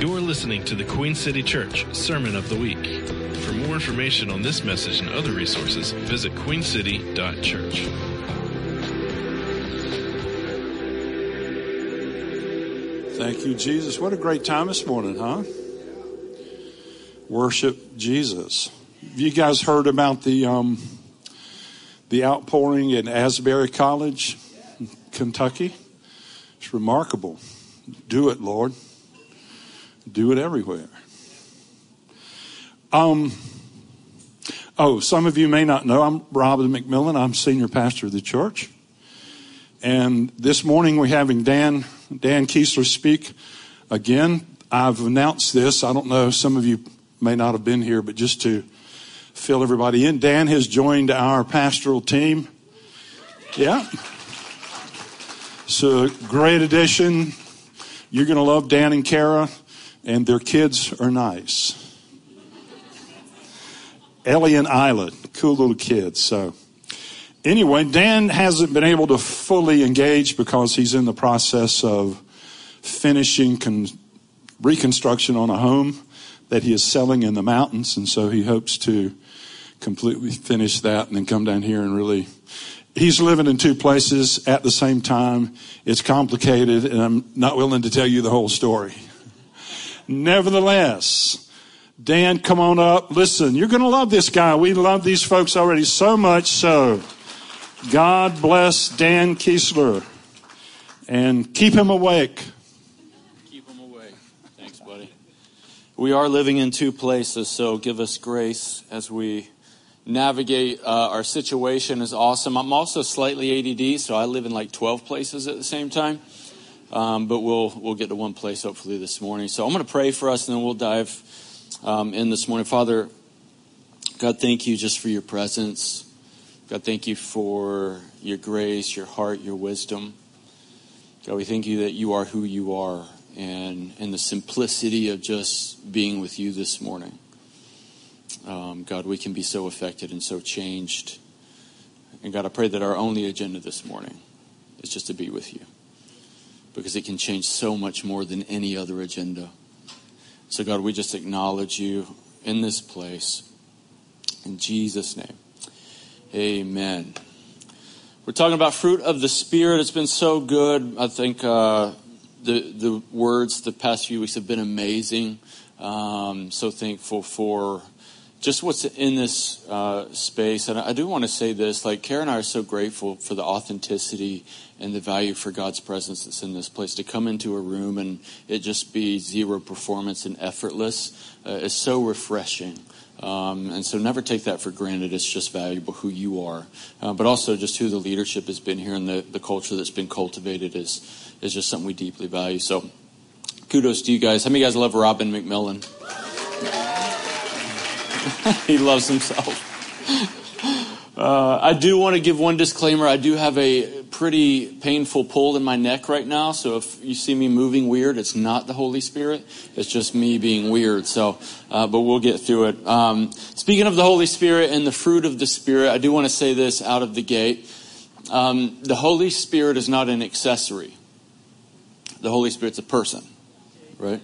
You're listening to the Queen City Church Sermon of the Week. For more information on this message and other resources, visit queencity.church. Thank you, Jesus. What a great time this morning, huh? Worship Jesus. Have you guys heard about the um, the outpouring in Asbury College, Kentucky? It's remarkable. Do it, Lord. Do it everywhere. Um, oh, some of you may not know, I'm Robin McMillan. I'm senior pastor of the church. And this morning we're having Dan, Dan Keistler speak again. I've announced this. I don't know, some of you may not have been here, but just to fill everybody in, Dan has joined our pastoral team. Yeah. So great addition. You're going to love Dan and Kara, and their kids are nice. Ellie and Isla, cool little kids. So, anyway, Dan hasn't been able to fully engage because he's in the process of finishing con- reconstruction on a home that he is selling in the mountains, and so he hopes to completely finish that and then come down here and really. He's living in two places at the same time. It's complicated, and I'm not willing to tell you the whole story. Nevertheless, Dan, come on up. Listen, you're going to love this guy. We love these folks already so much so. God bless Dan Keistler and keep him awake. Keep him awake. Thanks, buddy. We are living in two places, so give us grace as we navigate uh, our situation is awesome. I'm also slightly ADD, so I live in like 12 places at the same time. Um, but we'll we'll get to one place hopefully this morning. So I'm going to pray for us, and then we'll dive um, in this morning. Father, God, thank you just for your presence. God, thank you for your grace, your heart, your wisdom. God, we thank you that you are who you are, and and the simplicity of just being with you this morning. Um, God, we can be so affected and so changed. And God, I pray that our only agenda this morning is just to be with you because it can change so much more than any other agenda. So, God, we just acknowledge you in this place. In Jesus' name, amen. We're talking about fruit of the Spirit. It's been so good. I think uh, the, the words the past few weeks have been amazing. Um, so thankful for just what's in this uh, space. And I do want to say this like, Karen and I are so grateful for the authenticity and the value for God's presence that's in this place. To come into a room and it just be zero performance and effortless uh, is so refreshing. Um, and so never take that for granted. It's just valuable who you are. Uh, but also just who the leadership has been here and the, the culture that's been cultivated is, is just something we deeply value. So kudos to you guys. How many guys love Robin McMillan? he loves himself. Uh, I do want to give one disclaimer. I do have a pretty painful pull in my neck right now. So if you see me moving weird, it's not the Holy Spirit. It's just me being weird. So, uh, but we'll get through it. Um, speaking of the Holy Spirit and the fruit of the Spirit, I do want to say this out of the gate. Um, the Holy Spirit is not an accessory. The Holy Spirit's a person, right?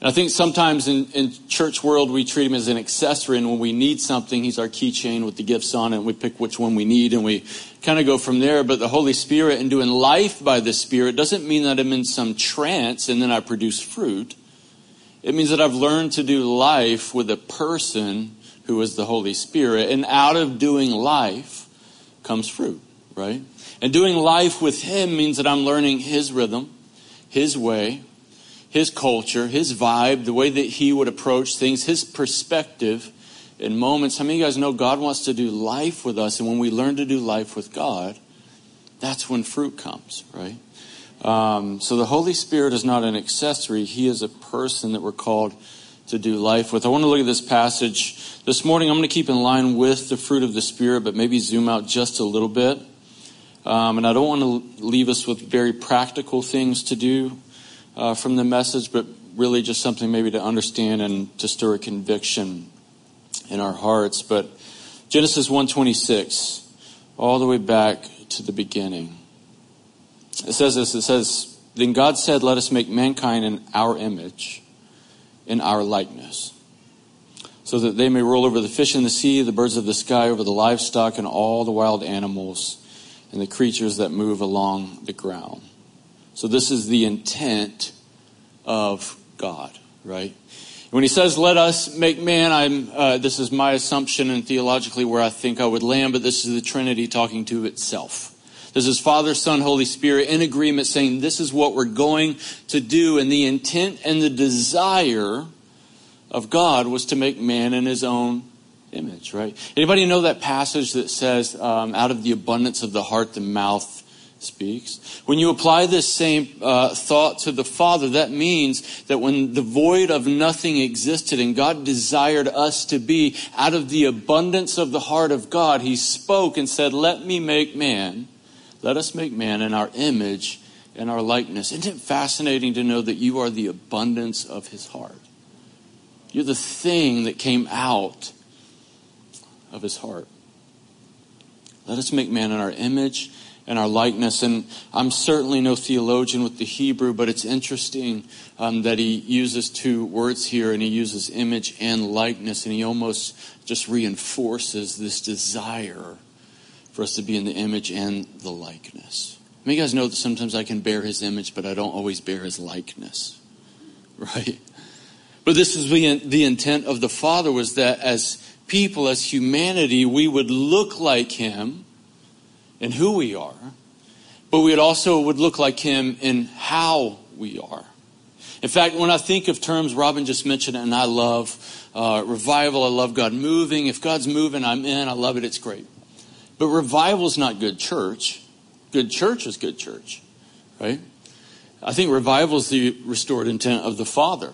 And I think sometimes in, in church world, we treat him as an accessory. And when we need something, he's our keychain with the gifts on it. And we pick which one we need and we kind of go from there. But the Holy Spirit and doing life by the Spirit doesn't mean that I'm in some trance and then I produce fruit. It means that I've learned to do life with a person who is the Holy Spirit. And out of doing life comes fruit, right? And doing life with him means that I'm learning his rhythm, his way, his culture, his vibe, the way that he would approach things, his perspective in moments. How many of you guys know God wants to do life with us? And when we learn to do life with God, that's when fruit comes, right? Um, so the Holy Spirit is not an accessory, he is a person that we're called to do life with. I want to look at this passage this morning. I'm going to keep in line with the fruit of the Spirit, but maybe zoom out just a little bit. Um, and I don't want to leave us with very practical things to do uh, from the message, but really just something maybe to understand and to stir a conviction in our hearts. But Genesis 126, all the way back to the beginning. It says this, it says, Then God said, Let us make mankind in our image, in our likeness, so that they may rule over the fish in the sea, the birds of the sky, over the livestock, and all the wild animals, and the creatures that move along the ground. So, this is the intent of God, right? When he says, let us make man, I'm, uh, this is my assumption and theologically where I think I would land, but this is the Trinity talking to itself. This is Father, Son, Holy Spirit in agreement saying this is what we're going to do. And the intent and the desire of God was to make man in his own image, right? Anybody know that passage that says, um, out of the abundance of the heart, the mouth speaks. When you apply this same uh, thought to the Father, that means that when the void of nothing existed and God desired us to be out of the abundance of the heart of God, He spoke and said, Let me make man. Let us make man in our image and our likeness. Isn't it fascinating to know that you are the abundance of His heart? You're the thing that came out of His heart. Let us make man in our image and our likeness. And I'm certainly no theologian with the Hebrew, but it's interesting um, that he uses two words here, and he uses image and likeness, and he almost just reinforces this desire for us to be in the image and the likeness. I mean, you guys know that sometimes I can bear his image, but I don't always bear his likeness, right? But this is the, the intent of the Father was that as people, as humanity, we would look like him in who we are, but we also would look like him in how we are. In fact, when I think of terms, Robin just mentioned and I love uh, revival. I love God moving. If God's moving, I'm in. I love it. It's great. But revival is not good church. Good church is good church, right? I think revival is the restored intent of the Father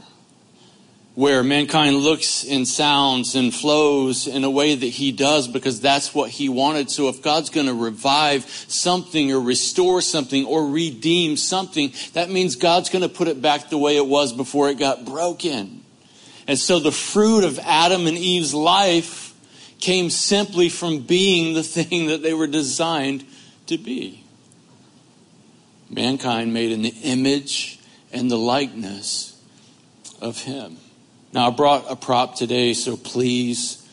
where mankind looks and sounds and flows in a way that he does because that's what he wanted. So if God's going to revive something or restore something or redeem something, that means God's going to put it back the way it was before it got broken. And so the fruit of Adam and Eve's life came simply from being the thing that they were designed to be. Mankind made in the image and the likeness of him. Now, I brought a prop today, so please,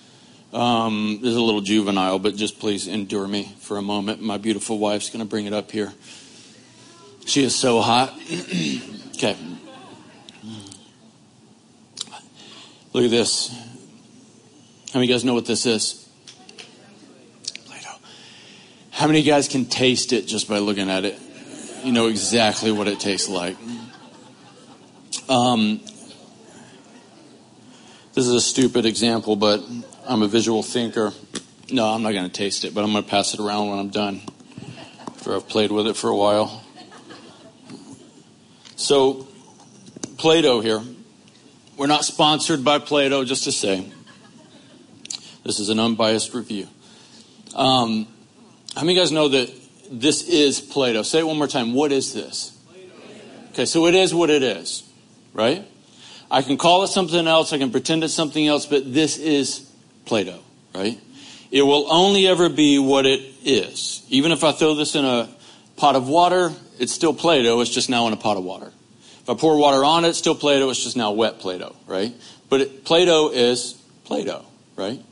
um, this is a little juvenile, but just please endure me for a moment. My beautiful wife's going to bring it up here. She is so hot. okay. Look at this. How many of you guys know what this is? Play Doh. How many of you guys can taste it just by looking at it? You know exactly what it tastes like. Um, this is a stupid example, but I'm a visual thinker. No, I'm not going to taste it, but I'm going to pass it around when I'm done after I've played with it for a while. So, Play Doh here. We're not sponsored by Play Doh, just to say. This is an unbiased review. Um, how many of you guys know that this is Play Doh? Say it one more time. What is this? Okay, so it is what it is, right? I can call it something else, I can pretend it's something else, but this is Play Doh, right? It will only ever be what it is. Even if I throw this in a pot of water, it's still Play Doh, it's just now in a pot of water. If I pour water on it, it's still Play Doh, it's just now wet Play Doh, right? But Play Doh is Play Doh, right?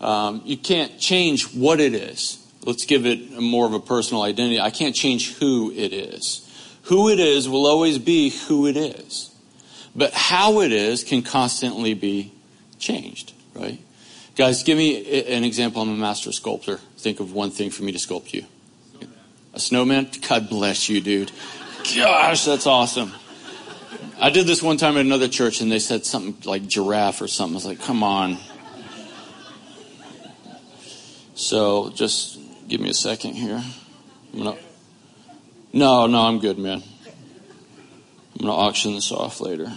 Um, you can't change what it is. Let's give it more of a personal identity. I can't change who it is. Who it is will always be who it is. But how it is can constantly be changed, right? Guys, give me an example. I'm a master sculptor. Think of one thing for me to sculpt you. A snowman? God bless you, dude. Gosh, that's awesome. I did this one time at another church and they said something like giraffe or something. I was like, come on. So just give me a second here. Gonna... No, no, I'm good, man. I'm going to auction this off later.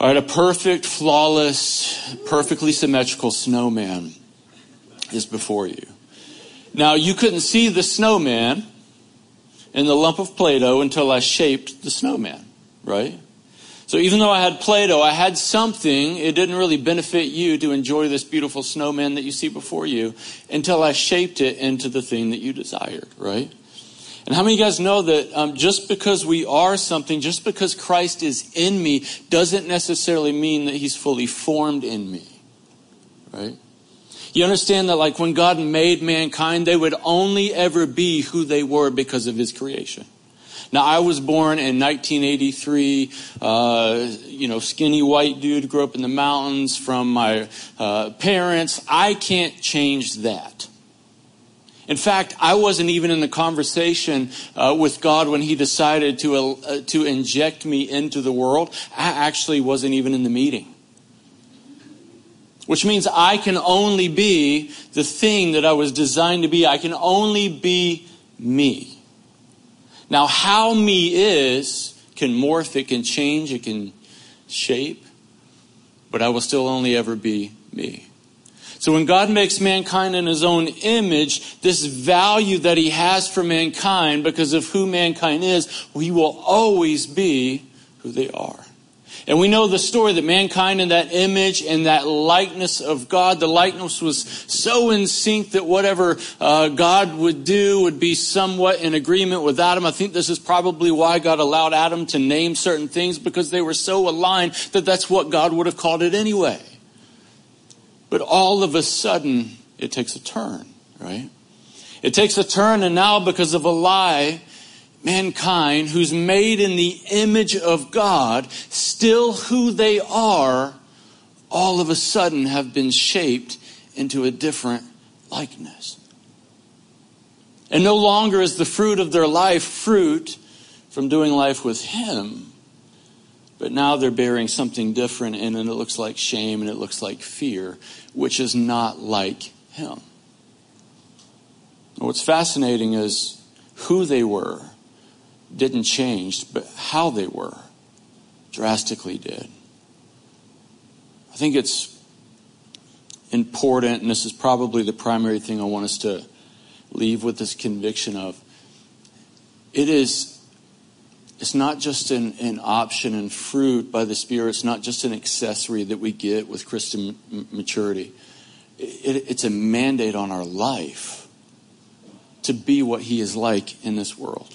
All right, a perfect, flawless, perfectly symmetrical snowman is before you. Now, you couldn't see the snowman in the lump of Play Doh until I shaped the snowman, right? So even though I had Play Doh, I had something, it didn't really benefit you to enjoy this beautiful snowman that you see before you until I shaped it into the thing that you desired, right? And how many of you guys know that um, just because we are something, just because Christ is in me, doesn't necessarily mean that he's fully formed in me? Right? You understand that, like, when God made mankind, they would only ever be who they were because of his creation. Now, I was born in 1983, uh, you know, skinny white dude, grew up in the mountains from my uh, parents. I can't change that. In fact, I wasn't even in the conversation uh, with God when He decided to, uh, to inject me into the world. I actually wasn't even in the meeting. Which means I can only be the thing that I was designed to be. I can only be me. Now, how me is can morph, it can change, it can shape, but I will still only ever be me. So when God makes mankind in his own image, this value that he has for mankind because of who mankind is, we will always be who they are. And we know the story that mankind in that image and that likeness of God, the likeness was so in sync that whatever uh, God would do would be somewhat in agreement with Adam. I think this is probably why God allowed Adam to name certain things because they were so aligned that that's what God would have called it anyway. But all of a sudden, it takes a turn, right? It takes a turn, and now because of a lie, mankind, who's made in the image of God, still who they are, all of a sudden have been shaped into a different likeness. And no longer is the fruit of their life fruit from doing life with Him, but now they're bearing something different, and it looks like shame and it looks like fear, which is not like him. What's fascinating is who they were didn't change, but how they were drastically did. I think it's important, and this is probably the primary thing I want us to leave with this conviction of. It is it's not just an, an option and fruit by the Spirit. It's not just an accessory that we get with Christian maturity. It, it's a mandate on our life to be what He is like in this world.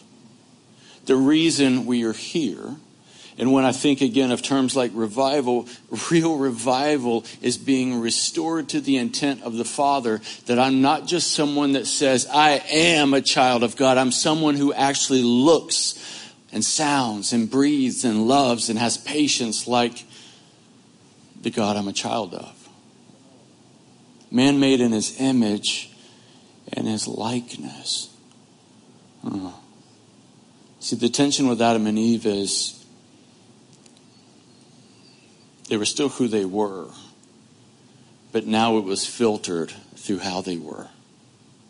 The reason we are here, and when I think again of terms like revival, real revival is being restored to the intent of the Father that I'm not just someone that says, I am a child of God. I'm someone who actually looks and sounds and breathes and loves and has patience like the God I'm a child of. Man made in his image and his likeness. Oh. See, the tension with Adam and Eve is they were still who they were, but now it was filtered through how they were,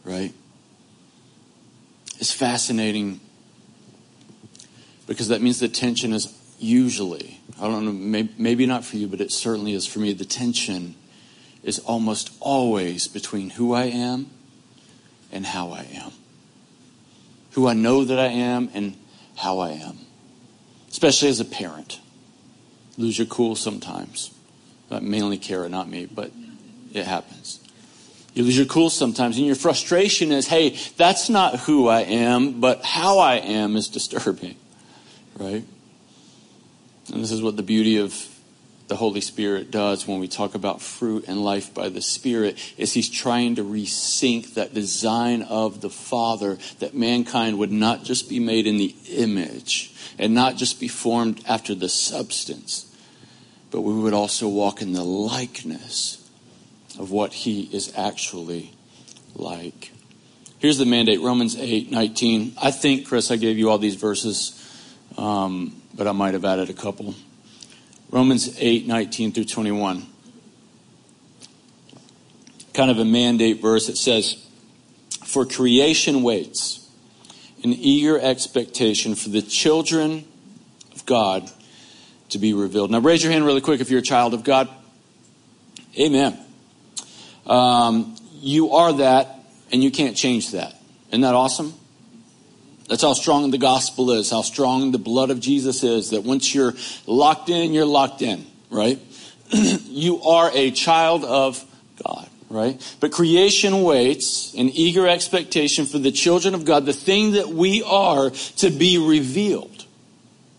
right? It's fascinating because that means the tension is usually, I don't know, maybe, not for you, but it certainly is for me. The tension is almost always between who I am and how I am. Who I know that I am and how I am. Especially as a parent. Lose your cool sometimes. mainly Kara, not me, but it happens. You lose your cool sometimes, and your frustration is, hey, that's not who I am, but how I am is disturbing right? And this is what the beauty of the Holy Spirit does when we talk about fruit and life by the Spirit is he's trying to resync that design of the Father that mankind would not just be made in the image and not just be formed after the substance, but we would also walk in the likeness of what he is actually like. Here's the mandate, Romans 8, 19. I think, Chris, I gave you all these verses um, but I might have added a couple. Romans 8, 19 through 21. Kind of a mandate verse. It says, For creation waits in eager expectation for the children of God to be revealed. Now, raise your hand really quick if you're a child of God. Amen. Um, you are that, and you can't change that. Isn't that awesome? That's how strong the gospel is, how strong the blood of Jesus is, that once you're locked in, you're locked in, right? you are a child of God, right? But creation waits in eager expectation for the children of God, the thing that we are to be revealed,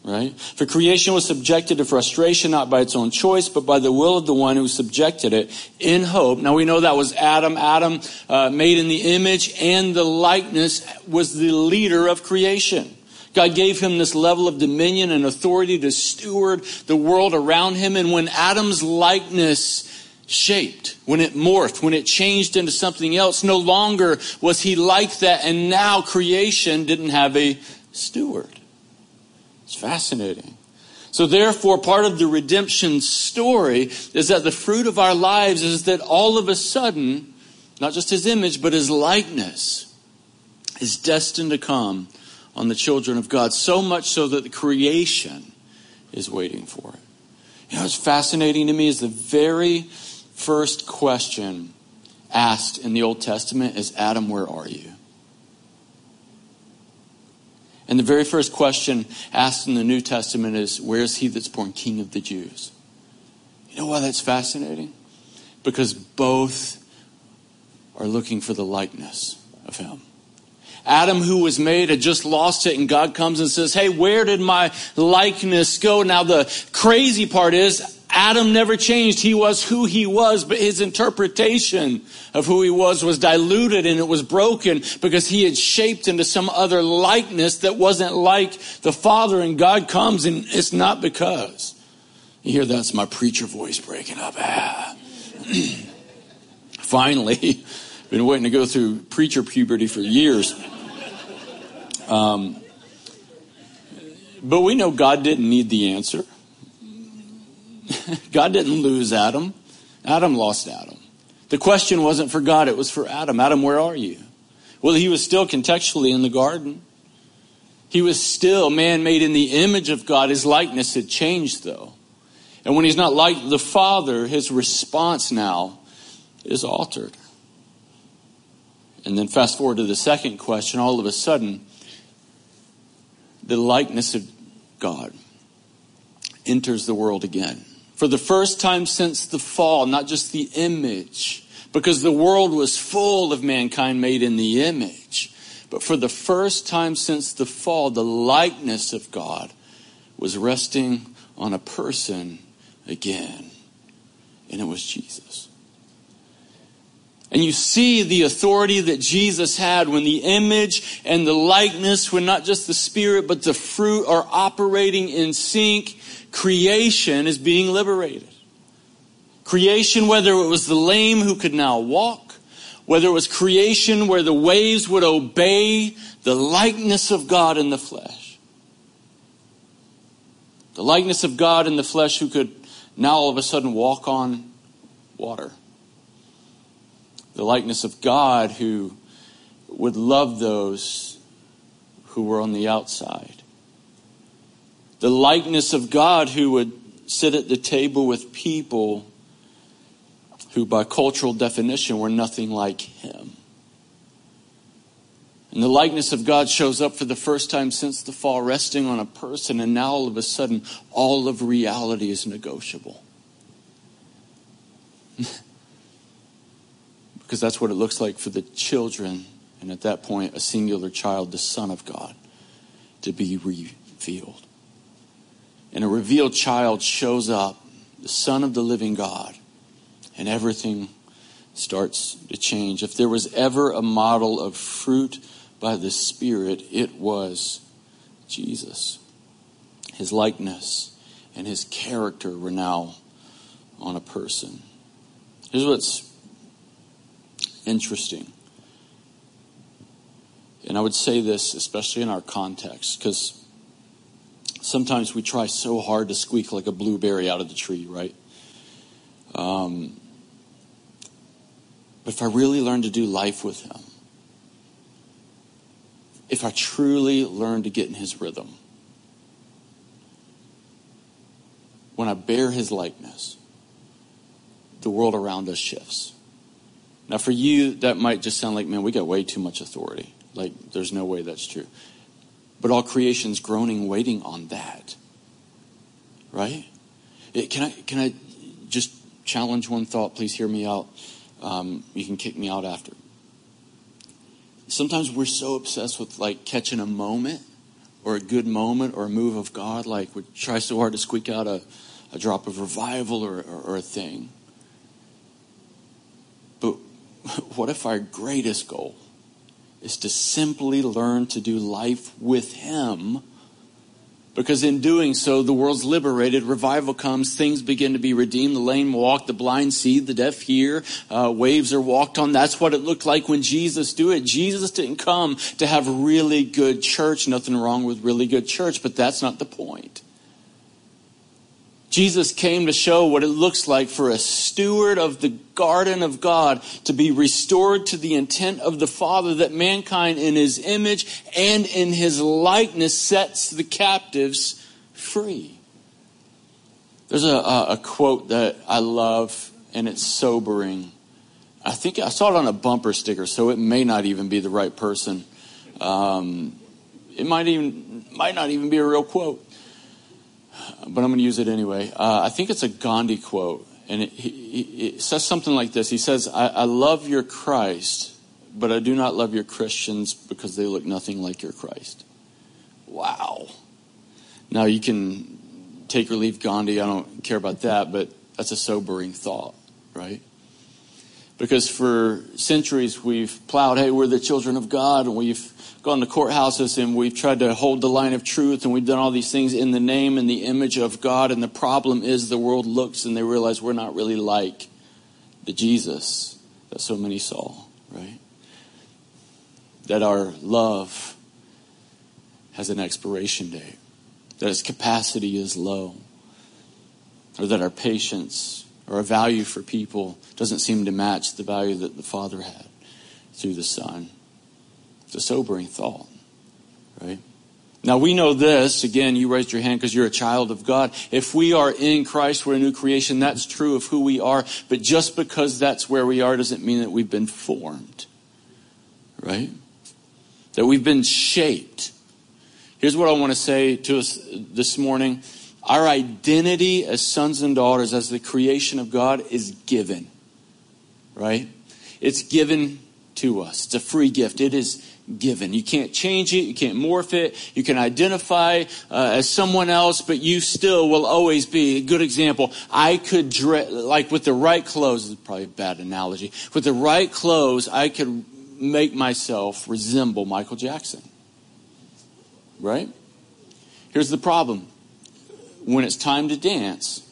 right? For creation was subjected to frustration not by its own choice, but by the will of the one who subjected it in hope. Now we know that was Adam. Adam, uh, made in the image and the likeness, was the leader of creation. God gave him this level of dominion and authority to steward the world around him. And when Adam's likeness shaped, when it morphed, when it changed into something else, no longer was he like that. And now creation didn't have a steward. It's fascinating. So therefore, part of the redemption story is that the fruit of our lives is that all of a sudden, not just his image, but his likeness is destined to come on the children of God, so much so that the creation is waiting for it. You know what's fascinating to me is the very first question asked in the Old Testament is Adam, where are you? And the very first question asked in the New Testament is, Where is he that's born King of the Jews? You know why that's fascinating? Because both are looking for the likeness of him. Adam, who was made, had just lost it, and God comes and says, Hey, where did my likeness go? Now, the crazy part is, Adam never changed. He was who he was, but his interpretation of who he was was diluted and it was broken because he had shaped into some other likeness that wasn't like the Father. And God comes and it's not because. You hear that's my preacher voice breaking up. Ah. Finally, been waiting to go through preacher puberty for years. Um, but we know God didn't need the answer. God didn't lose Adam. Adam lost Adam. The question wasn't for God, it was for Adam. Adam, where are you? Well, he was still contextually in the garden. He was still man made in the image of God. His likeness had changed, though. And when he's not like the Father, his response now is altered. And then fast forward to the second question, all of a sudden, the likeness of God enters the world again. For the first time since the fall, not just the image, because the world was full of mankind made in the image. But for the first time since the fall, the likeness of God was resting on a person again. And it was Jesus. And you see the authority that Jesus had when the image and the likeness, when not just the spirit, but the fruit are operating in sync, creation is being liberated. Creation, whether it was the lame who could now walk, whether it was creation where the waves would obey the likeness of God in the flesh. The likeness of God in the flesh who could now all of a sudden walk on water the likeness of God who would love those who were on the outside. The likeness of God who would sit at the table with people who, by cultural definition, were nothing like him. And the likeness of God shows up for the first time since the fall, resting on a person, and now all of a sudden, all of reality is negotiable. Because that's what it looks like for the children, and at that point, a singular child, the Son of God, to be revealed. And a revealed child shows up, the Son of the living God, and everything starts to change. If there was ever a model of fruit by the Spirit, it was Jesus. His likeness and his character were now on a person. Here's what's interesting. And I would say this, especially in our context, because sometimes we try so hard to squeak like a blueberry out of the tree, right? Um, but if I really learn to do life with Him, if I truly learn to get in His rhythm, when I bear His likeness, the world around us shifts. Now, for you, that might just sound like, man, we got way too much authority. Like, there's no way that's true. But all creation's groaning, waiting on that. Right? It, can I, can I just challenge one thought? Please hear me out. um, you can kick me out after. Sometimes we're so obsessed with like catching a moment or a good moment or a move of God, like we try so hard to squeak out a, a drop of revival or, or, or a thing. What if our greatest goal is to simply learn to do life with Him? Because in doing so, the world's liberated, revival comes, things begin to be redeemed, the lame walk, the blind see, the deaf hear, uh, waves are walked on. That's what it looked like when Jesus do it. Jesus didn't come to have really good church. Nothing wrong with really good church, but that's not the point. Jesus came to show what it looks like for a steward of the garden of God to be restored to the intent of the Father that mankind in his image and in his likeness sets the captives free. There's a, a, a quote that I love and it's sobering. I think I saw it on a bumper sticker, so it may not even be the right person. Um, it might even might not even be a real quote but I'm going to use it anyway. Uh, I think it's a Gandhi quote, and it, it says something like this. He says, I, I love your Christ, but I do not love your Christians because they look nothing like your Christ. Wow. Now, you can take or leave Gandhi. I don't care about that, but that's a sobering thought, right? Because for centuries we've plowed, hey, we're the children of God, and we've gone to courthouses and we've tried to hold the line of truth and we've done all these things in the name and the image of God. And the problem is the world looks and they realize we're not really like the Jesus that so many saw, right? That our love has an expiration date, that its capacity is low, or that our patience or our value for people doesn't seem to match the value that the Father had through the Son. It's a sobering thought, right? Now we know this, again, you raised your hand because you're a child of God. If we are in Christ, we're a new creation. That's true of who we are. But just because that's where we are doesn't mean that we've been formed, right? That we've been shaped. Here's what I want to say to us this morning. Our identity as sons and daughters, as the creation of God, is given, right? It's given to us. It's a free gift. It is given. You can't change it. You can't morph it. You can identify uh, as someone else, but you still will always be a good example. I could dress, like with the right clothes, is probably a bad analogy. With the right clothes, I could make myself resemble Michael Jackson. Right? Here's the problem. When it's time to dance,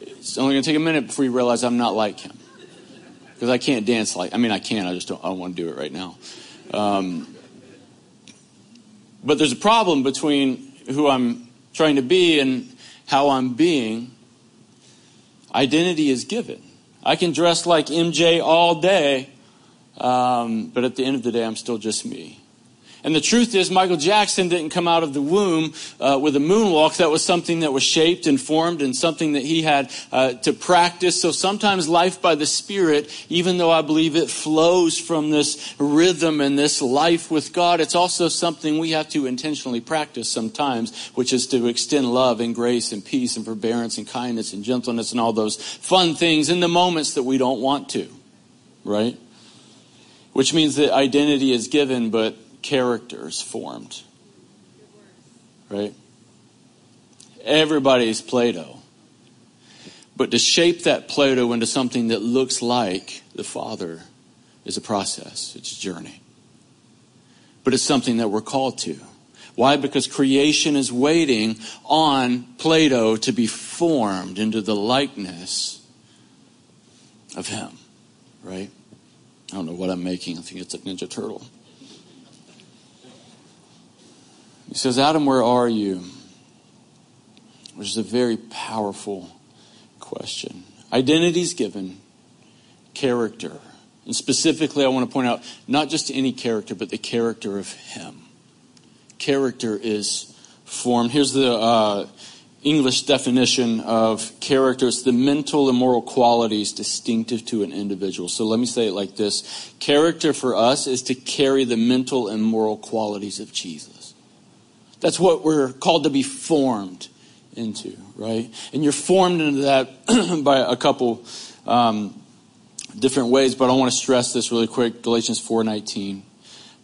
it's only going to take a minute before you realize I'm not like him because I can't dance like. I mean, I can. I just don't. I don't want to do it right now. Um, but there's a problem between who I'm trying to be and how I'm being. Identity is given. I can dress like MJ all day, um, but at the end of the day, I'm still just me. And the truth is, Michael Jackson didn't come out of the womb uh, with a moonwalk. That was something that was shaped and formed and something that he had uh, to practice. So sometimes life by the Spirit, even though I believe it flows from this rhythm and this life with God, it's also something we have to intentionally practice sometimes, which is to extend love and grace and peace and forbearance and kindness and gentleness and all those fun things in the moments that we don't want to. Right? Which means that identity is given, but characters formed. Right? Everybody's Play Doh. But to shape that Play Doh into something that looks like the Father is a process, it's a journey. But it's something that we're called to. Why? Because creation is waiting on Play Doh to be formed into the likeness of Him. Right? I don't know what I'm making. I think it's a Ninja Turtle. He says, Adam, where are you? Which is a very powerful question. Identity is given, character. And specifically, I want to point out not just any character, but the character of Him. Character is formed. Here's the uh, English definition of character it's the mental and moral qualities distinctive to an individual. So let me say it like this Character for us is to carry the mental and moral qualities of Jesus. That's what we're called to be formed into, right? And you're formed into that by a couple um, different ways, but I want to stress this really quick. Galatians 4:19.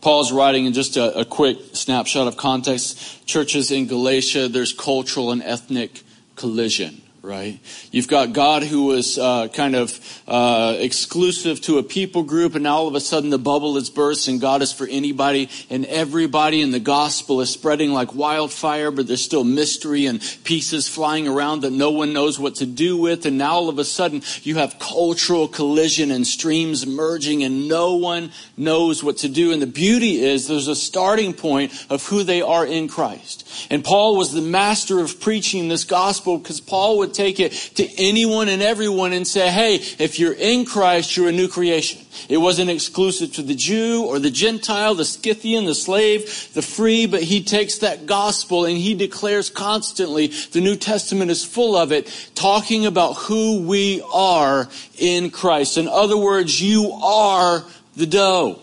Paul's writing in just a, a quick snapshot of context. Churches in Galatia, there's cultural and ethnic collision right? You've got God who was uh, kind of uh, exclusive to a people group, and now all of a sudden the bubble is burst, and God is for anybody and everybody, and the gospel is spreading like wildfire, but there's still mystery and pieces flying around that no one knows what to do with, and now all of a sudden you have cultural collision and streams merging, and no one knows what to do. And the beauty is there's a starting point of who they are in Christ. And Paul was the master of preaching this gospel because Paul would take it to anyone and everyone and say, hey, if you're in Christ, you're a new creation. It wasn't exclusive to the Jew or the Gentile, the Scythian, the slave, the free, but he takes that gospel and he declares constantly, the New Testament is full of it, talking about who we are in Christ. In other words, you are the dough.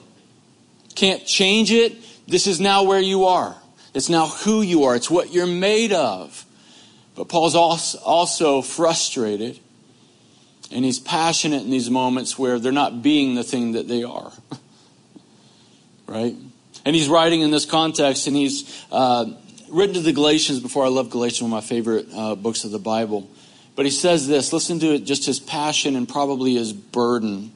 Can't change it. This is now where you are. It's now who you are. It's what you're made of. But Paul's also frustrated and he's passionate in these moments where they're not being the thing that they are. right? And he's writing in this context and he's uh, written to the Galatians before. I love Galatians, one of my favorite uh, books of the Bible. But he says this listen to it, just his passion and probably his burden.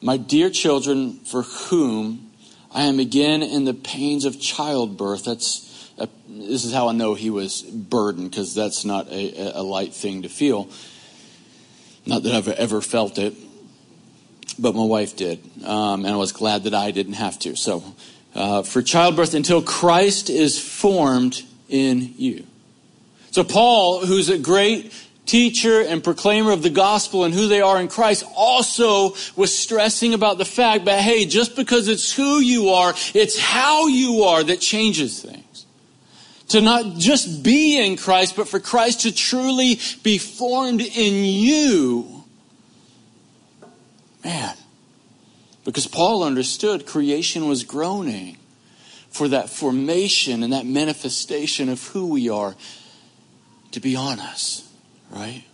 My dear children, for whom I am again in the pains of childbirth. That's this is how I know he was burdened because that's not a, a, light thing to feel. Not that I've ever felt it, but my wife did, um, and I was glad that I didn't have to. So, uh, for childbirth until Christ is formed in you. So Paul, who's a great teacher and proclaimer of the gospel and who they are in Christ also was stressing about the fact that, hey, just because it's who you are, it's how you are that changes things to not just be in Christ, but for Christ to truly be formed in you. Man, because Paul understood creation was groaning for that formation and that manifestation of who we are to be on us, right?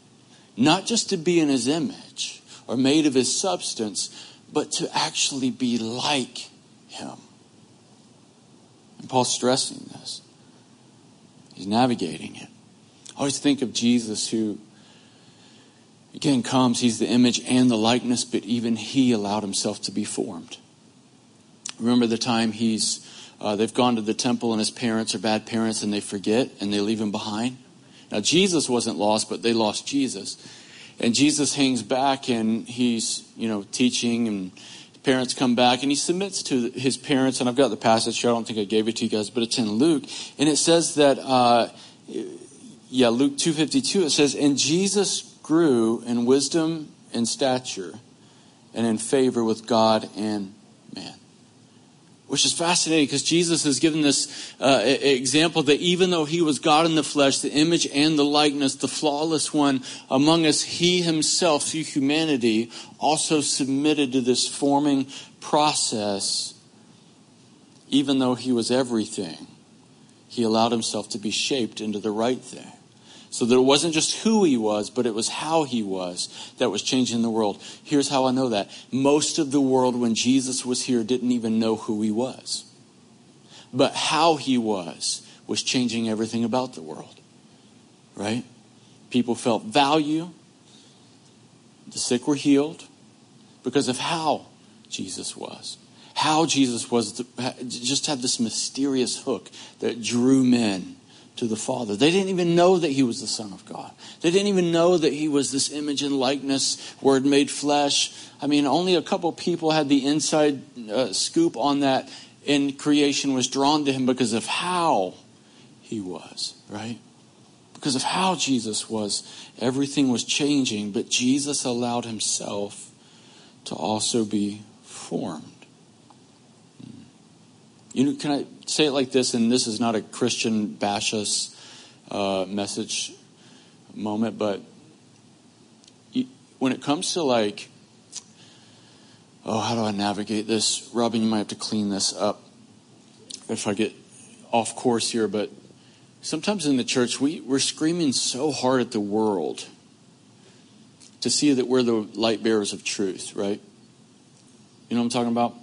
Not just to be in his image or made of his substance, but to actually be like him. And Paul's stressing this. He's navigating it. I always think of Jesus who, again, comes. He's the image and the likeness, but even he allowed himself to be formed. Remember the time he's, uh, they've gone to the temple and his parents are bad parents and they forget and they leave him behind. Now, Jesus wasn't lost, but they lost Jesus. And Jesus hangs back and he's, you know, teaching and parents come back and he submits to his parents and i've got the passage here i don't think i gave it to you guys but it's in luke and it says that uh, yeah luke 252 it says and jesus grew in wisdom and stature and in favor with god and which is fascinating because Jesus has given this uh, example that even though he was God in the flesh, the image and the likeness, the flawless one among us, he himself, through humanity, also submitted to this forming process. Even though he was everything, he allowed himself to be shaped into the right thing. So that it wasn't just who he was, but it was how he was that was changing the world. Here's how I know that. Most of the world, when Jesus was here, didn't even know who he was. But how he was was changing everything about the world. Right? People felt value. The sick were healed because of how Jesus was. How Jesus was just had this mysterious hook that drew men to the Father. They didn't even know that he was the Son of God. They didn't even know that he was this image and likeness, word made flesh. I mean, only a couple people had the inside uh, scoop on that, and creation was drawn to him because of how he was, right? Because of how Jesus was, everything was changing, but Jesus allowed himself to also be formed. You know, can I say it like this? And this is not a Christian bash us uh, message moment, but when it comes to like, oh, how do I navigate this? Robin, you might have to clean this up if I get off course here, but sometimes in the church we, we're screaming so hard at the world to see that we're the light bearers of truth, right? You know what I'm talking about?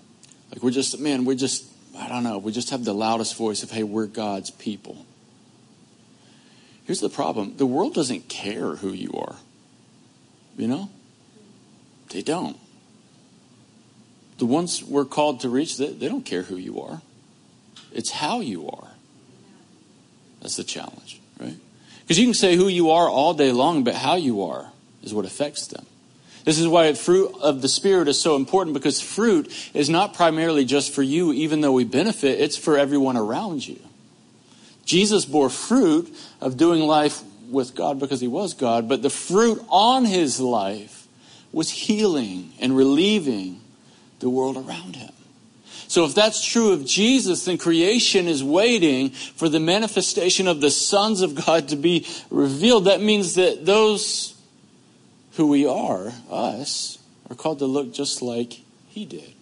Like we're just, man, we're just, I don't know, we just have the loudest voice of, hey, we're God's people. Here's the problem the world doesn't care who you are. You know? They don't. The ones we're called to reach, they, they don't care who you are. It's how you are. That's the challenge, right? Because you can say who you are all day long, but how you are is what affects them. This is why fruit of the Spirit is so important because fruit is not primarily just for you, even though we benefit, it's for everyone around you. Jesus bore fruit of doing life with God because he was God, but the fruit on his life was healing and relieving the world around him. So if that's true of Jesus, then creation is waiting for the manifestation of the sons of God to be revealed. That means that those who we are, us, are called to look just like he did.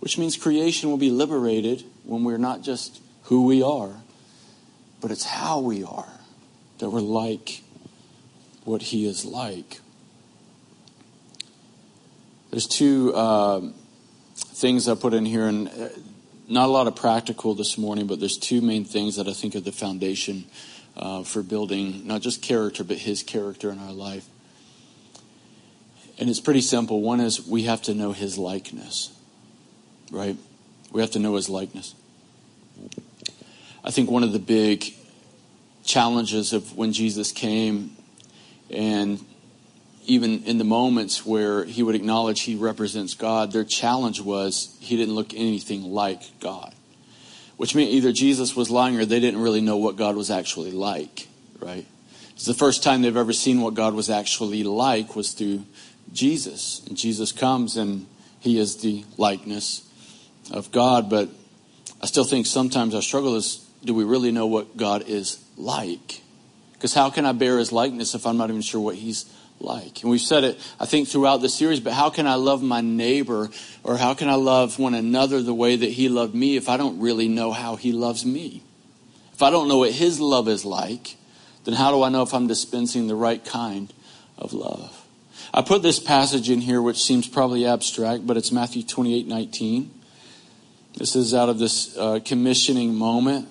Which means creation will be liberated when we're not just who we are, but it's how we are that we're like what he is like. There's two uh, things I put in here, and uh, not a lot of practical this morning, but there's two main things that I think are the foundation uh, for building not just character, but his character in our life. And it's pretty simple. One is we have to know his likeness, right? We have to know his likeness. I think one of the big challenges of when Jesus came and even in the moments where he would acknowledge he represents God, their challenge was he didn't look anything like God. Which meant either Jesus was lying or they didn't really know what God was actually like, right? It's the first time they've ever seen what God was actually like was through Jesus. And Jesus comes and he is the likeness of God. But I still think sometimes our struggle is do we really know what God is like? Because how can I bear his likeness if I'm not even sure what he's like? And we've said it, I think, throughout the series, but how can I love my neighbor or how can I love one another the way that he loved me if I don't really know how he loves me? If I don't know what his love is like, then how do I know if I'm dispensing the right kind of love? I put this passage in here, which seems probably abstract, but it's Matthew 28 19. This is out of this uh, commissioning moment.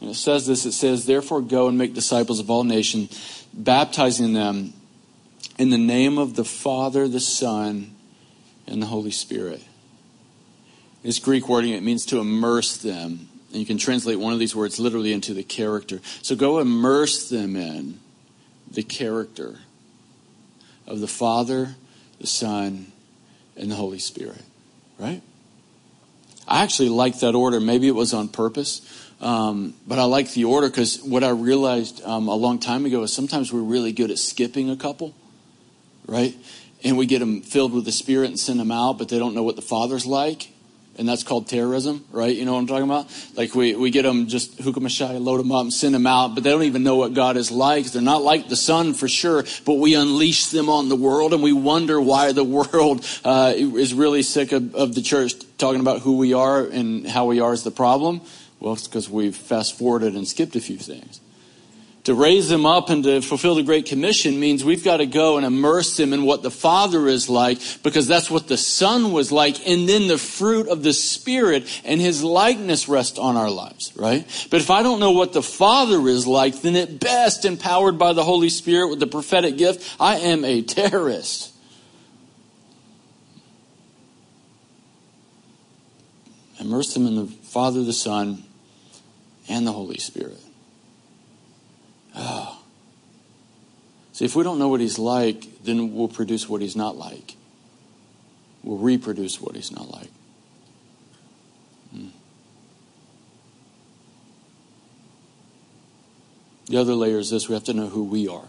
And it says this it says, Therefore, go and make disciples of all nations, baptizing them in the name of the Father, the Son, and the Holy Spirit. This Greek wording, it means to immerse them. And you can translate one of these words literally into the character. So go immerse them in the character of the Father, the Son, and the Holy Spirit. Right? I actually like that order. Maybe it was on purpose. Um, but I like the order because what I realized um, a long time ago is sometimes we're really good at skipping a couple, right? And we get them filled with the Spirit and send them out, but they don't know what the Father's like. And that's called terrorism, right? You know what I'm talking about? Like we, we get them just hookah load them up and send them out, but they don't even know what God is like. They're not like the Son for sure, but we unleash them on the world and we wonder why the world uh, is really sick of, of the church talking about who we are and how we are is the problem. Well, it's because we've fast forwarded and skipped a few things. To raise them up and to fulfill the Great Commission means we've got to go and immerse them in what the Father is like because that's what the Son was like. And then the fruit of the Spirit and His likeness rest on our lives, right? But if I don't know what the Father is like, then at best, empowered by the Holy Spirit with the prophetic gift, I am a terrorist. Immerse them in the Father, the Son, and the Holy Spirit. Oh. See, if we don't know what he's like, then we'll produce what he's not like. We'll reproduce what he's not like. Hmm. The other layer is this we have to know who we are.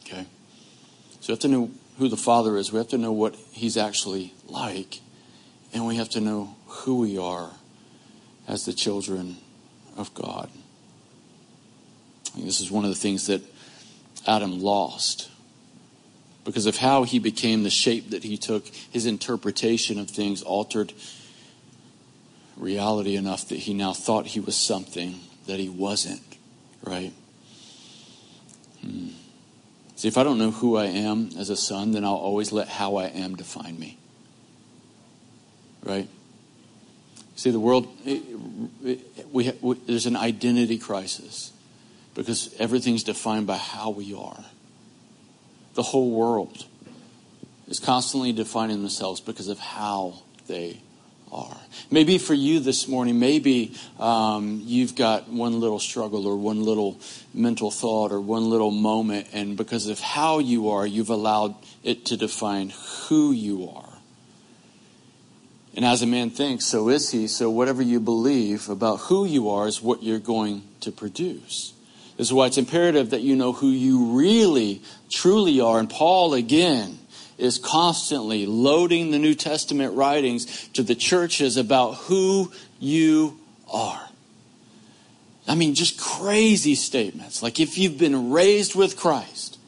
Okay? So we have to know who the Father is. We have to know what he's actually like. And we have to know who we are as the children of God. This is one of the things that Adam lost because of how he became the shape that he took. His interpretation of things altered reality enough that he now thought he was something that he wasn't, right? Hmm. See, if I don't know who I am as a son, then I'll always let how I am define me. Right? See, the world, it, it, we, we, there's an identity crisis because everything's defined by how we are. The whole world is constantly defining themselves because of how they are. Maybe for you this morning, maybe um, you've got one little struggle or one little mental thought or one little moment, and because of how you are, you've allowed it to define who you are. And as a man thinks, so is he. So whatever you believe about who you are is what you're going to produce. This is why it's imperative that you know who you really, truly are. And Paul, again, is constantly loading the New Testament writings to the churches about who you are. I mean, just crazy statements. Like if you've been raised with Christ,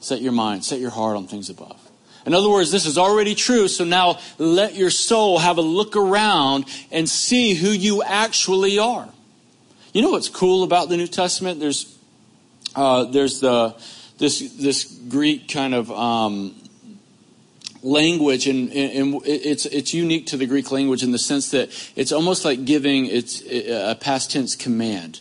set your mind, set your heart on things above. In other words, this is already true, so now let your soul have a look around and see who you actually are. You know what's cool about the New Testament? There's, uh, there's the, this this Greek kind of um, language, and, and, it's it's unique to the Greek language in the sense that it's almost like giving it's a past tense command,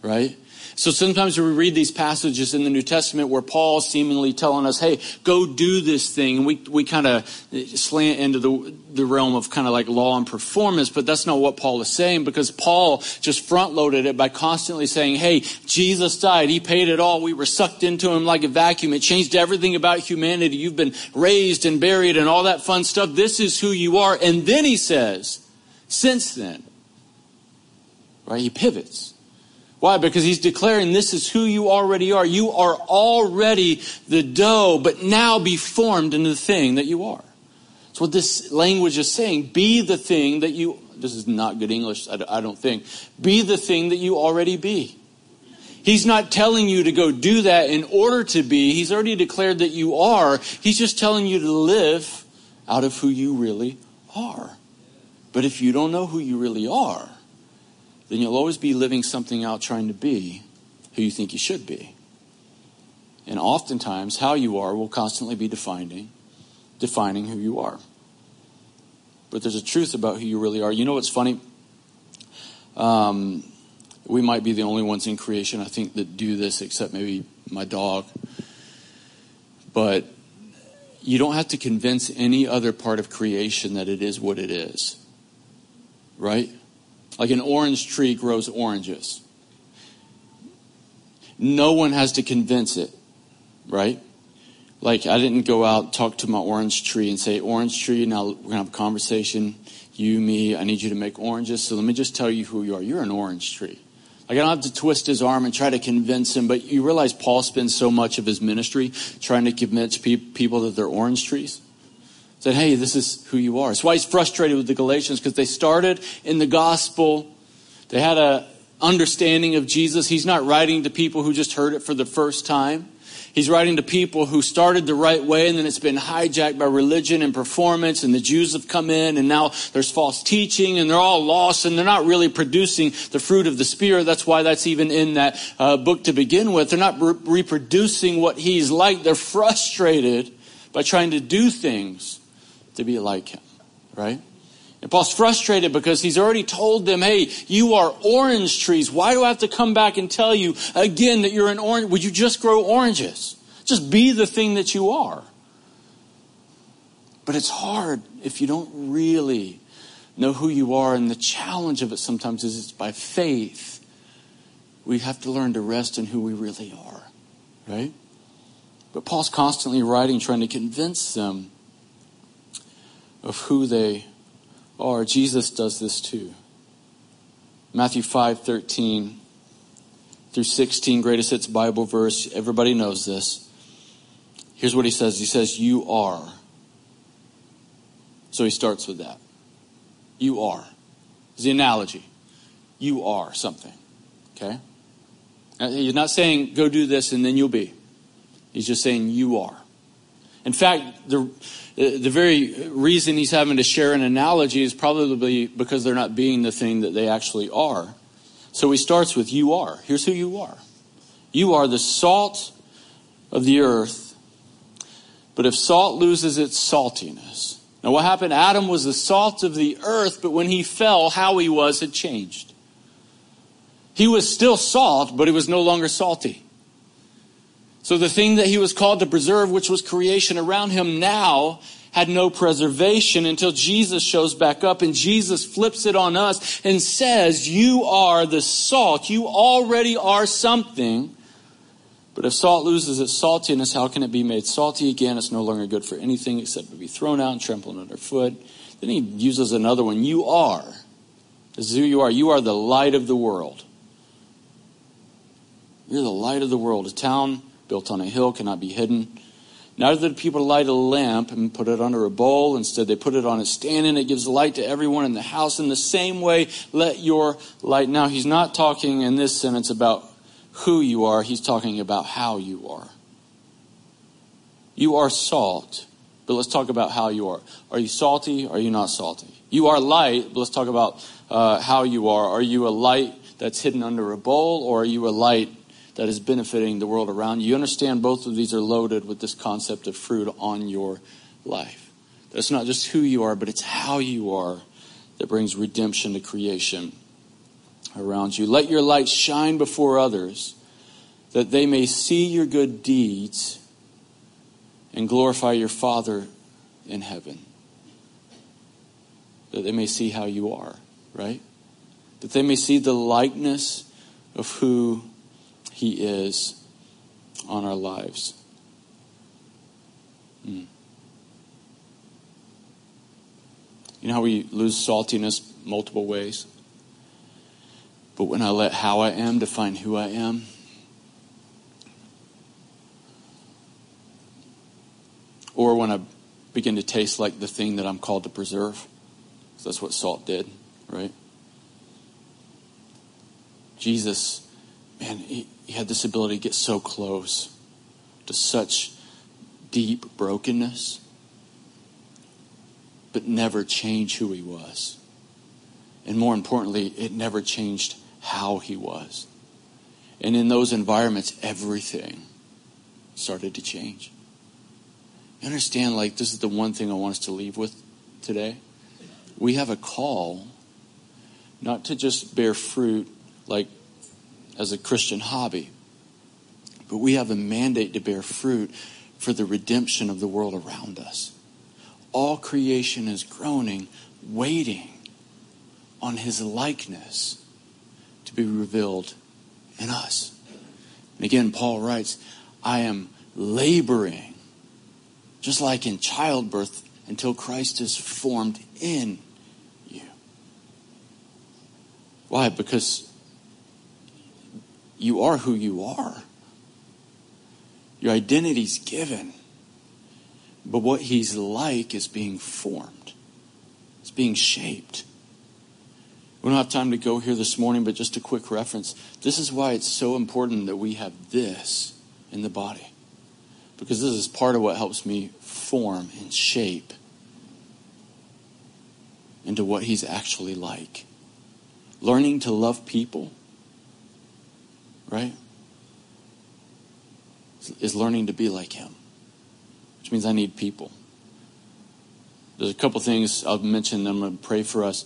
right? So sometimes we read these passages in the New Testament where Paul's seemingly telling us, hey, go do this thing. And we, we kind of slant into the, the realm of kind of like law and performance, but that's not what Paul is saying because Paul just front loaded it by constantly saying, hey, Jesus died. He paid it all. We were sucked into him like a vacuum. It changed everything about humanity. You've been raised and buried and all that fun stuff. This is who you are. And then he says, since then, right? He pivots. Why? Because he's declaring this is who you already are. You are already the dough, but now be formed into the thing that you are. That's what this language is saying. Be the thing that you, this is not good English, I don't think. Be the thing that you already be. He's not telling you to go do that in order to be. He's already declared that you are. He's just telling you to live out of who you really are. But if you don't know who you really are, then you'll always be living something out trying to be who you think you should be. And oftentimes, how you are will constantly be defining, defining who you are. But there's a truth about who you really are. You know what's funny? Um, we might be the only ones in creation, I think, that do this, except maybe my dog. But you don't have to convince any other part of creation that it is what it is. Right? Like an orange tree grows oranges. No one has to convince it, right? Like I didn't go out talk to my orange tree and say, "Orange tree, now we're gonna have a conversation. You, me, I need you to make oranges. So let me just tell you who you are. You're an orange tree." Like I don't have to twist his arm and try to convince him, but you realize Paul spends so much of his ministry trying to convince pe- people that they're orange trees said, hey, this is who you are. That's why he's frustrated with the Galatians because they started in the gospel. They had a understanding of Jesus. He's not writing to people who just heard it for the first time. He's writing to people who started the right way and then it's been hijacked by religion and performance and the Jews have come in and now there's false teaching and they're all lost and they're not really producing the fruit of the Spirit. That's why that's even in that uh, book to begin with. They're not re- reproducing what he's like. They're frustrated by trying to do things to be like him, right? And Paul's frustrated because he's already told them, hey, you are orange trees. Why do I have to come back and tell you again that you're an orange? Would you just grow oranges? Just be the thing that you are. But it's hard if you don't really know who you are. And the challenge of it sometimes is it's by faith. We have to learn to rest in who we really are, right? But Paul's constantly writing, trying to convince them of who they are. Jesus does this too. Matthew 5 13 through 16, greatest hits Bible verse. Everybody knows this. Here's what he says He says, You are. So he starts with that. You are. Is the analogy. You are something. Okay? Uh, he's not saying, Go do this and then you'll be. He's just saying, You are. In fact, the the very reason he's having to share an analogy is probably because they're not being the thing that they actually are. So he starts with, You are. Here's who you are. You are the salt of the earth. But if salt loses its saltiness. Now, what happened? Adam was the salt of the earth, but when he fell, how he was had changed. He was still salt, but he was no longer salty. So the thing that he was called to preserve, which was creation around him, now had no preservation until Jesus shows back up and Jesus flips it on us and says, You are the salt. You already are something. But if salt loses its saltiness, how can it be made salty again? It's no longer good for anything except to be thrown out and trampled underfoot. Then he uses another one. You are. This is who you are. You are the light of the world. You're the light of the world. A town built on a hill cannot be hidden. Neither did people light a lamp and put it under a bowl. Instead, they put it on a stand and it gives light to everyone in the house. In the same way, let your light. Now, he's not talking in this sentence about who you are, he's talking about how you are. You are salt, but let's talk about how you are. Are you salty? Are you not salty? You are light, but let's talk about uh, how you are. Are you a light that's hidden under a bowl, or are you a light that is benefiting the world around you. You understand both of these are loaded with this concept of fruit on your life. That's not just who you are, but it's how you are that brings redemption to creation around you. Let your light shine before others that they may see your good deeds and glorify your Father in heaven. That they may see how you are, right? That they may see the likeness of who he is on our lives. Hmm. You know how we lose saltiness multiple ways? But when I let how I am define who I am, or when I begin to taste like the thing that I'm called to preserve, that's what salt did, right? Jesus, man, he, he had this ability to get so close to such deep brokenness, but never change who he was. And more importantly, it never changed how he was. And in those environments, everything started to change. You understand, like, this is the one thing I want us to leave with today. We have a call not to just bear fruit like as a Christian hobby. But we have a mandate to bear fruit for the redemption of the world around us. All creation is groaning, waiting on his likeness to be revealed in us. And again, Paul writes, I am laboring, just like in childbirth, until Christ is formed in you. Why? Because you are who you are. Your identity's given. But what he's like is being formed. It's being shaped. We don't have time to go here this morning, but just a quick reference. This is why it's so important that we have this in the body. Because this is part of what helps me form and shape into what he's actually like. Learning to love people right? Is learning to be like Him, which means I need people. There's a couple things I'll mention. I'm going to pray for us.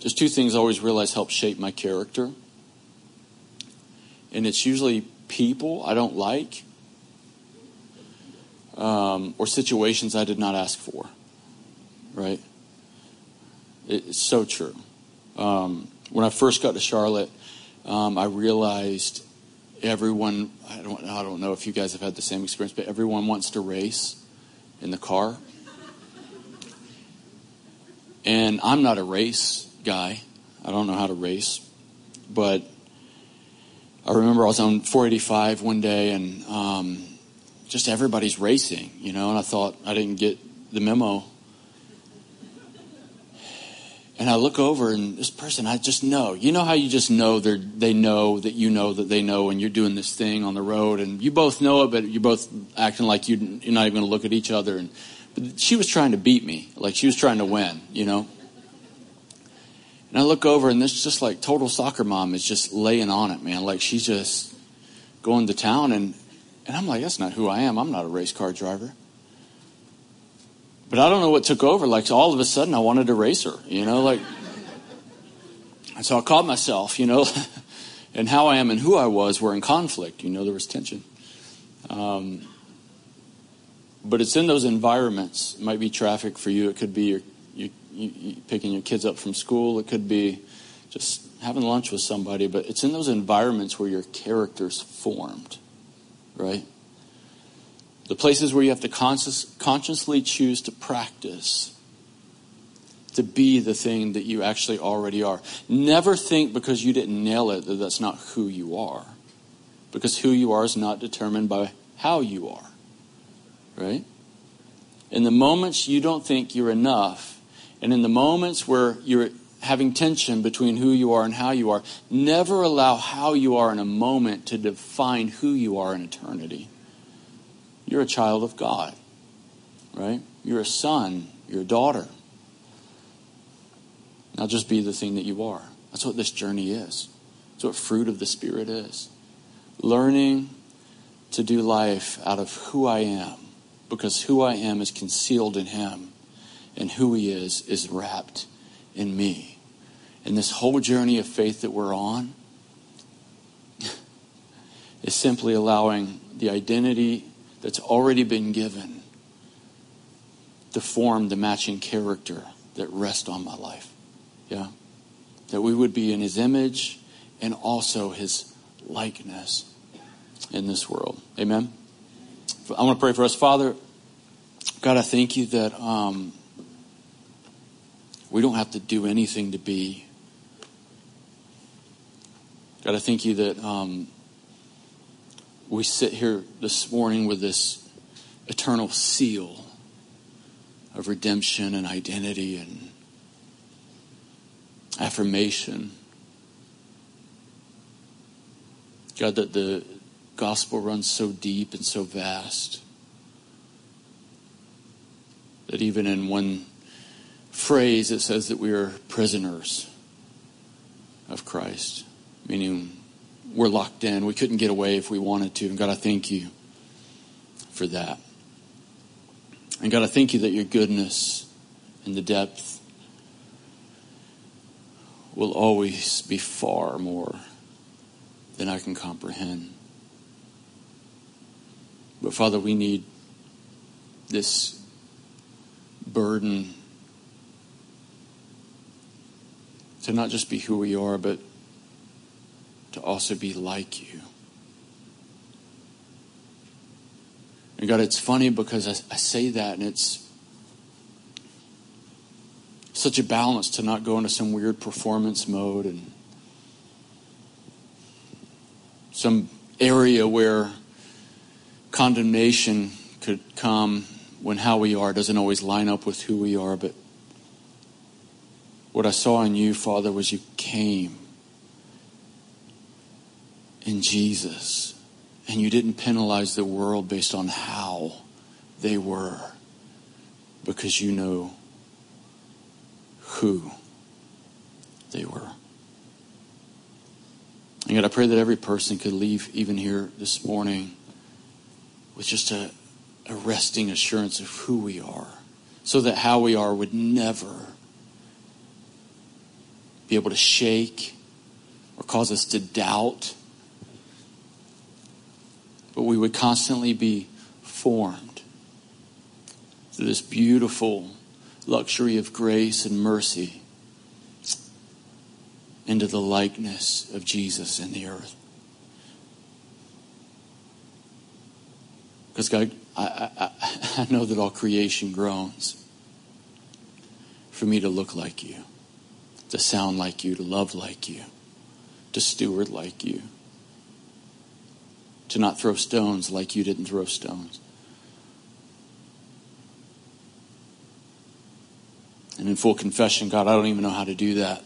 There's two things I always realize help shape my character. And it's usually people I don't like um, or situations I did not ask for. Right? It's so true. Um, when I first got to Charlotte, um, I realized everyone, I don't, I don't know if you guys have had the same experience, but everyone wants to race in the car. And I'm not a race guy. I don't know how to race. But I remember I was on 485 one day and um, just everybody's racing, you know, and I thought I didn't get the memo and I look over and this person, I just know. You know how you just know they they know that you know that they know, and you're doing this thing on the road, and you both know it, but you're both acting like you, are not even going to look at each other. And she was trying to beat me, like she was trying to win, you know. And I look over, and this just like total soccer mom is just laying on it, man. Like she's just going to town, and, and I'm like, that's not who I am. I'm not a race car driver. But I don't know what took over. Like, all of a sudden, I wanted to race her, you know, like. And so I caught myself, you know, and how I am and who I was were in conflict. You know, there was tension. Um, but it's in those environments. It might be traffic for you. It could be your, you, you, picking your kids up from school. It could be just having lunch with somebody. But it's in those environments where your character's formed, right? The places where you have to conscious, consciously choose to practice to be the thing that you actually already are. Never think because you didn't nail it that that's not who you are. Because who you are is not determined by how you are. Right? In the moments you don't think you're enough, and in the moments where you're having tension between who you are and how you are, never allow how you are in a moment to define who you are in eternity. You're a child of God, right? You're a son, you're a daughter. Now just be the thing that you are. That's what this journey is. That's what fruit of the Spirit is. Learning to do life out of who I am, because who I am is concealed in Him, and who He is is wrapped in me. And this whole journey of faith that we're on is simply allowing the identity that's already been given to form the matching character that rests on my life. Yeah. That we would be in his image and also his likeness in this world. Amen. I want to pray for us. Father, God, I thank you that um, we don't have to do anything to be. God, I thank you that um, we sit here this morning with this eternal seal of redemption and identity and affirmation. God, that the gospel runs so deep and so vast that even in one phrase it says that we are prisoners of Christ, meaning we're locked in. We couldn't get away if we wanted to. And God, I thank you for that. And God, I thank you that your goodness and the depth will always be far more than I can comprehend. But Father, we need this burden to not just be who we are, but to also be like you. And God, it's funny because I, I say that and it's such a balance to not go into some weird performance mode and some area where condemnation could come when how we are doesn't always line up with who we are. But what I saw in you, Father, was you came in Jesus and you didn't penalize the world based on how they were because you know who they were. And God, I pray that every person could leave even here this morning with just a, a resting assurance of who we are, so that how we are would never be able to shake or cause us to doubt, but we would constantly be formed through this beautiful luxury of grace and mercy into the likeness of Jesus in the earth. Because God, I, I, I know that all creation groans for me to look like you, to sound like you, to love like you, to steward like you, to not throw stones like you didn't throw stones. And in full confession, God, I don't even know how to do that.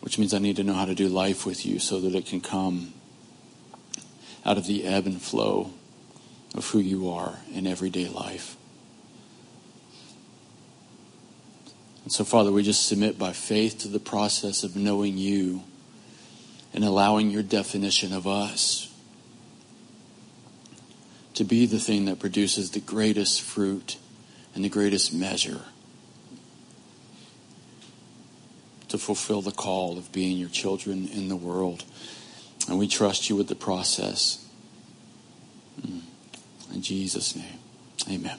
Which means I need to know how to do life with you so that it can come out of the ebb and flow of who you are in everyday life. And so, Father, we just submit by faith to the process of knowing you and allowing your definition of us to be the thing that produces the greatest fruit and the greatest measure to fulfill the call of being your children in the world. And we trust you with the process. Mm. In Jesus' name, amen.